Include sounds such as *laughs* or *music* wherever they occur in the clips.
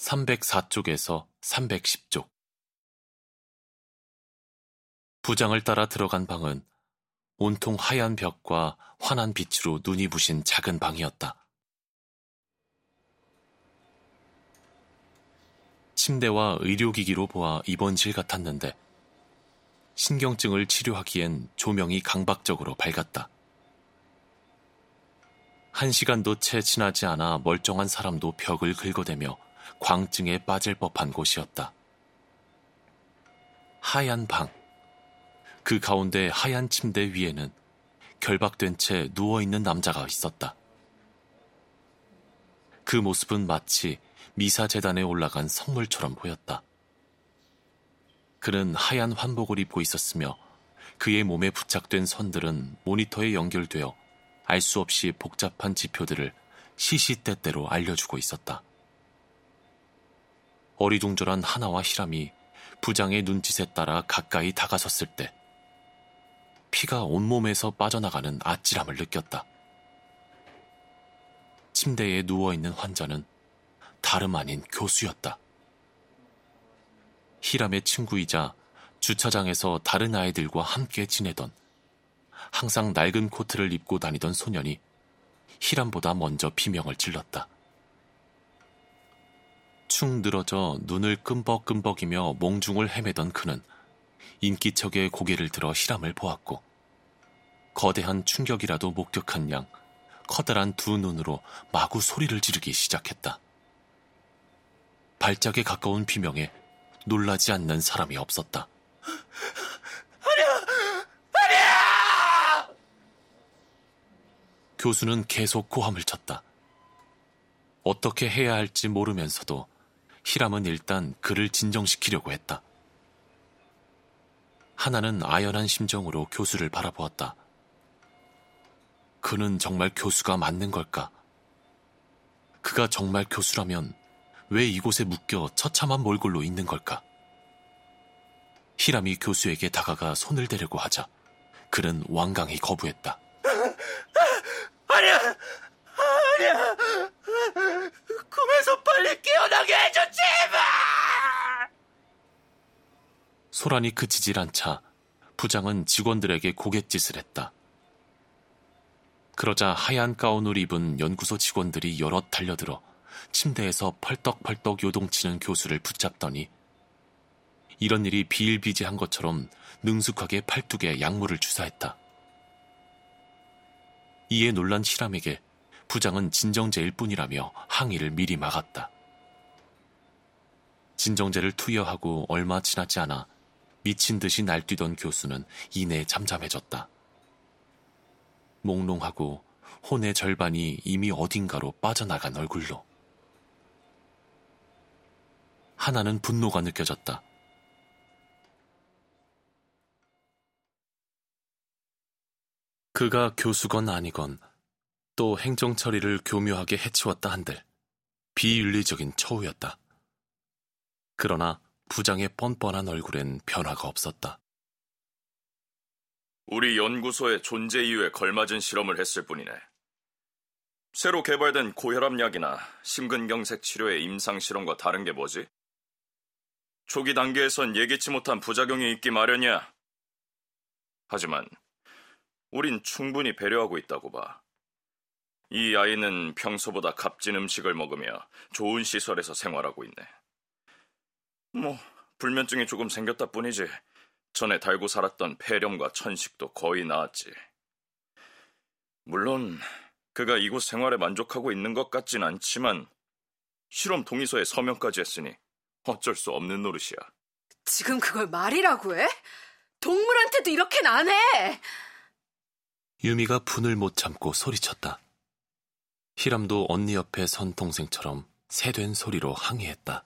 304쪽에서 310쪽. 부장을 따라 들어간 방은 온통 하얀 벽과 환한 빛으로 눈이 부신 작은 방이었다. 침대와 의료기기로 보아 입원실 같았는데 신경증을 치료하기엔 조명이 강박적으로 밝았다. 한 시간도 채 지나지 않아 멀쩡한 사람도 벽을 긁어대며 광증에 빠질 법한 곳이었다. 하얀 방. 그 가운데 하얀 침대 위에는 결박된 채 누워있는 남자가 있었다. 그 모습은 마치 미사 재단에 올라간 성물처럼 보였다. 그는 하얀 환복을 입고 있었으며 그의 몸에 부착된 선들은 모니터에 연결되어 알 수 없이 복잡한 지표들을 시시때때로 알려주고 있었다. 어리둥절한 하나와 히람이 부장의 눈짓에 따라 가까이 다가섰을 때 피가 온몸에서 빠져나가는 아찔함을 느꼈다. 침대에 누워있는 환자는 다름 아닌 교수였다. 히람의 친구이자 주차장에서 다른 아이들과 함께 지내던 항상 낡은 코트를 입고 다니던 소년이 히람보다 먼저 비명을 질렀다. 축 늘어져 눈을 끔벅끔벅이며 몽중을 헤매던 그는 인기척에 고개를 들어 히람을 보았고 거대한 충격이라도 목격한 양 커다란 두 눈으로 마구 소리를 지르기 시작했다. 발작에 가까운 비명에 놀라지 않는 사람이 없었다. 아니야! 아니야! 교수는 계속 고함을 쳤다. 어떻게 해야 할지 모르면서도 히람은 일단 그를 진정시키려고 했다. 하나는 아연한 심정으로 교수를 바라보았다. 그는 정말 교수가 맞는 걸까? 그가 정말 교수라면 왜 이곳에 묶여 처참한 몰골로 있는 걸까? 히람이 교수에게 다가가 손을 대려고 하자 그는 완강히 거부했다. 아니야! 아니야! 꿈에서 빨리 깨어나게 해줘, 제발! 소란이 그치질 않자 부장은 직원들에게 고갯짓을 했다. 그러자 하얀 가운을 입은 연구소 직원들이 여럿 달려들어 침대에서 펄떡펄떡 요동치는 교수를 붙잡더니 이런 일이 비일비재한 것처럼 능숙하게 팔뚝에 약물을 주사했다. 이에 놀란 히람에게 부장은 진정제일 뿐이라며 항의를 미리 막았다. 진정제를 투여하고 얼마 지나지 않아 미친 듯이 날뛰던 교수는 이내 잠잠해졌다. 몽롱하고 혼의 절반이 이미 어딘가로 빠져나간 얼굴로. 하나는 분노가 느껴졌다. 그가 교수건 아니건 또 행정 처리를 교묘하게 해치웠다 한들 비윤리적인 처우였다. 그러나 부장의 뻔뻔한 얼굴엔 변화가 없었다. 우리 연구소의 존재 이유에 걸맞은 실험을 했을 뿐이네. 새로 개발된 고혈압약이나 심근경색 치료의 임상 실험과 다른 게 뭐지? 초기 단계에선 예기치 못한 부작용이 있기 마련이야. 하지만 우린 충분히 배려하고 있다고 봐. 이 아이는 평소보다 값진 음식을 먹으며 좋은 시설에서 생활하고 있네. 뭐, 불면증이 조금 생겼다 뿐이지. 전에 달고 살았던 폐렴과 천식도 거의 나았지. 물론, 그가 이곳 생활에 만족하고 있는 것 같진 않지만, 실험 동의서에 서명까지 했으니 어쩔 수 없는 노릇이야. 지금 그걸 말이라고 해? 동물한테도 이렇게는 안 해! 유미가 분을 못 참고 소리쳤다. 히람도 언니 옆에 선 동생처럼 새된 소리로 항의했다.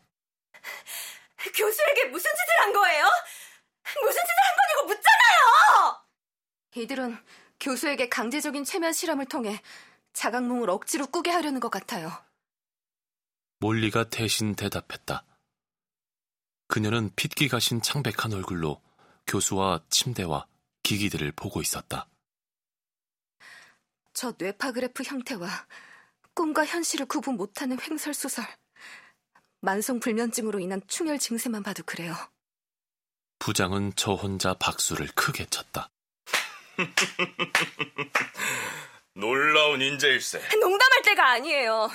교수에게 무슨 짓을 한 거예요? 무슨 짓을 한 거냐고 묻잖아요! 이들은 교수에게 강제적인 최면 실험을 통해 자각몽을 억지로 꾸게 하려는 것 같아요. 몰리가 대신 대답했다. 그녀는 핏기 가신 창백한 얼굴로 교수와 침대와 기기들을 보고 있었다. 저 뇌파그래프 형태와 꿈과 현실을 구분 못하는 횡설수설. 만성 불면증으로 인한 충혈 증세만 봐도 그래요. 부장은 저 혼자 박수를 크게 쳤다. *laughs* 놀라운 인재일세. 농담할 때가 아니에요.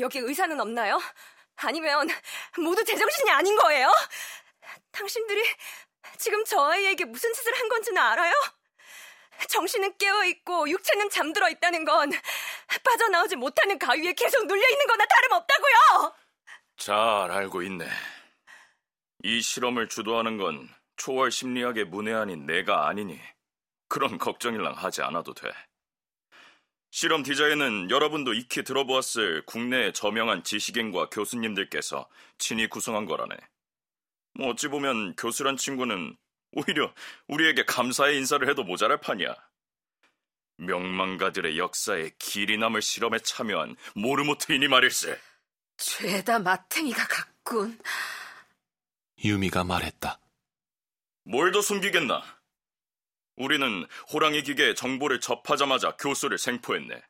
여기 의사는 없나요? 아니면 모두 제정신이 아닌 거예요? 당신들이 지금 저 아이에게 무슨 짓을 한 건지는 알아요? 정신은 깨어있고 육체는 잠들어 있다는 건 빠져나오지 못하는 가위에 계속 눌려있는 거나 다름없다고요! 잘 알고 있네. 이 실험을 주도하는 건 초월 심리학의 문외한인 내가 아니니 그런 걱정일랑 하지 않아도 돼. 실험 디자인은 여러분도 익히 들어보았을 국내의 저명한 지식인과 교수님들께서 친히 구성한 거라네. 뭐 어찌 보면 교수란 친구는 오히려 우리에게 감사의 인사를 해도 모자랄 판이야. 명망가들의 역사에 길이 남을 실험에 참여한 모르모트이니 말일세. 죄다 마탱이가 같군. 유미가 말했다. 뭘 더 숨기겠나? 우리는 호랑이 기계의 정보를 접하자마자 교수를 생포했네.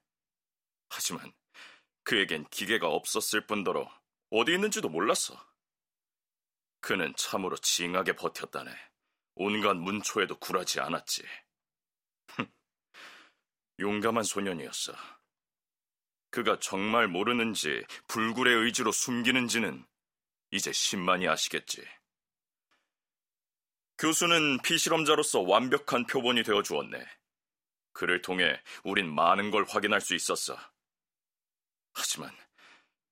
하지만 그에겐 기계가 없었을 뿐더러 어디 있는지도 몰랐어. 그는 참으로 징하게 버텼다네. 온갖 문초에도 굴하지 않았지. *laughs* 용감한 소년이었어. 그가 정말 모르는지 불굴의 의지로 숨기는지는 이제 신만이 아시겠지. 교수는 피실험자로서 완벽한 표본이 되어 주었네. 그를 통해 우린 많은 걸 확인할 수 있었어. 하지만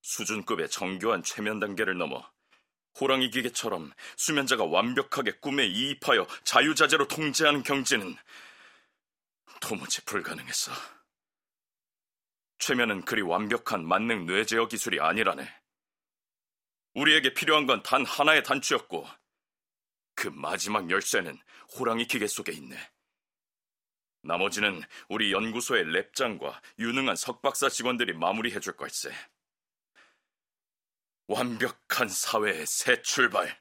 수준급의 정교한 최면 단계를 넘어 호랑이 기계처럼 수면자가 완벽하게 꿈에 이입하여 자유자재로 통제하는 경지는 도무지 불가능했어. 최면은 그리 완벽한 만능 뇌제어 기술이 아니라네. 우리에게 필요한 건 단 하나의 단추였고 그 마지막 열쇠는 호랑이 기계 속에 있네. 나머지는 우리 연구소의 랩장과 유능한 석박사 직원들이 마무리해 줄 걸세. 완벽한 사회의 새 출발.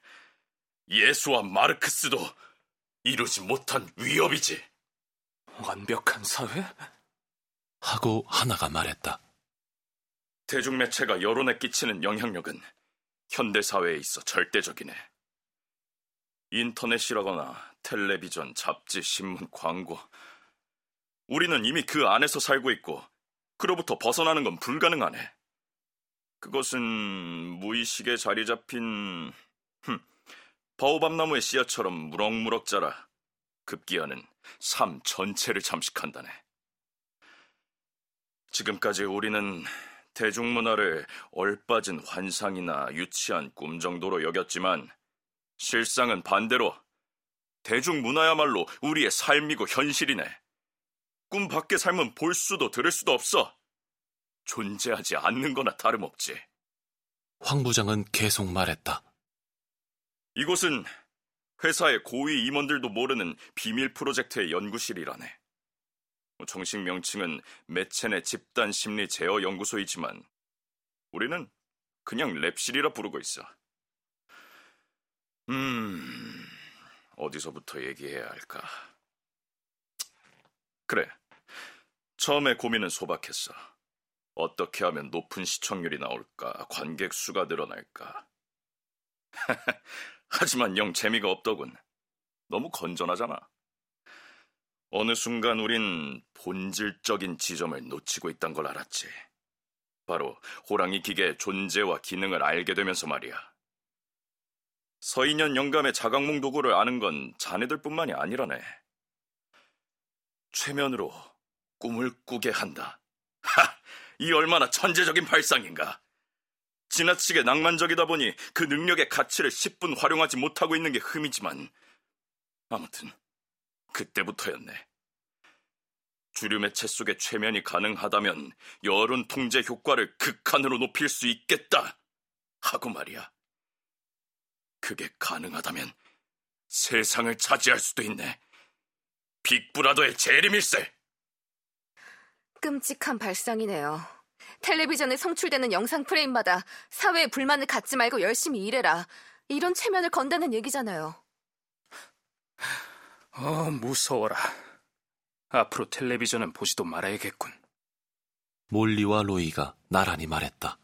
예수와 마르크스도 이루지 못한 위협이지. 완벽한 사회? 하고 하나가 말했다. 대중매체가 여론에 끼치는 영향력은 현대사회에 있어 절대적이네. 인터넷이라거나 텔레비전, 잡지, 신문, 광고. 우리는 이미 그 안에서 살고 있고, 그로부터 벗어나는 건 불가능하네. 그것은 무의식에 자리 잡힌, 흠, 바오밤나무의 씨앗처럼 무럭무럭 자라 급기야는 삶 전체를 잠식한다네. 지금까지 우리는 대중문화를 얼빠진 환상이나 유치한 꿈 정도로 여겼지만, 실상은 반대로 대중문화야말로 우리의 삶이고 현실이네. 꿈 밖의 삶은 볼 수도 들을 수도 없어. 존재하지 않는 거나 다름없지. 황 부장은 계속 말했다. 이곳은 회사의 고위 임원들도 모르는 비밀 프로젝트의 연구실이라네. 정식 명칭은 내 집단 심리 제어 연구소이지만 우리는 그냥 랩실이라 부르고 있어. 음, 어디서부터 얘기해야 할까? 그래. 처음에 고민은 소박했어. 어떻게 하면 높은 시청률이 나올까? 관객 수가 늘어날까? *laughs* 하지만 영 재미가 없더군. 너무 건전하잖아. 어느 순간 우린 본질적인 지점을 놓치고 있단 걸 알았지. 바로 호랑이 기계의 존재와 기능을 알게 되면서 말이야. 서인년 영감의 자각몽 도구를 아는 건 자네들뿐만이 아니라네. 최면으로 꿈을 꾸게 한다. 하! 이 얼마나 천재적인 발상인가. 지나치게 낭만적이다 보니 그 능력의 가치를 10분 활용하지 못하고 있는 게 흠이지만 아무튼 그때부터였네. 주류 매체 속의 최면이 가능하다면 여론 통제 효과를 극한으로 높일 수 있겠다 하고 말이야. 그게 가능하다면 세상을 차지할 수도 있네. 빅브라더의 재림일세. 끔찍한 발상이네요. 텔레비전에 송출되는 영상 프레임마다 사회의 불만을 갖지 말고 열심히 일해라. 이런 체면을 건다는 얘기잖아요. 어, 무서워라. 앞으로 텔레비전은 보지도 말아야겠군. 몰리와 로이가 나란히 말했다.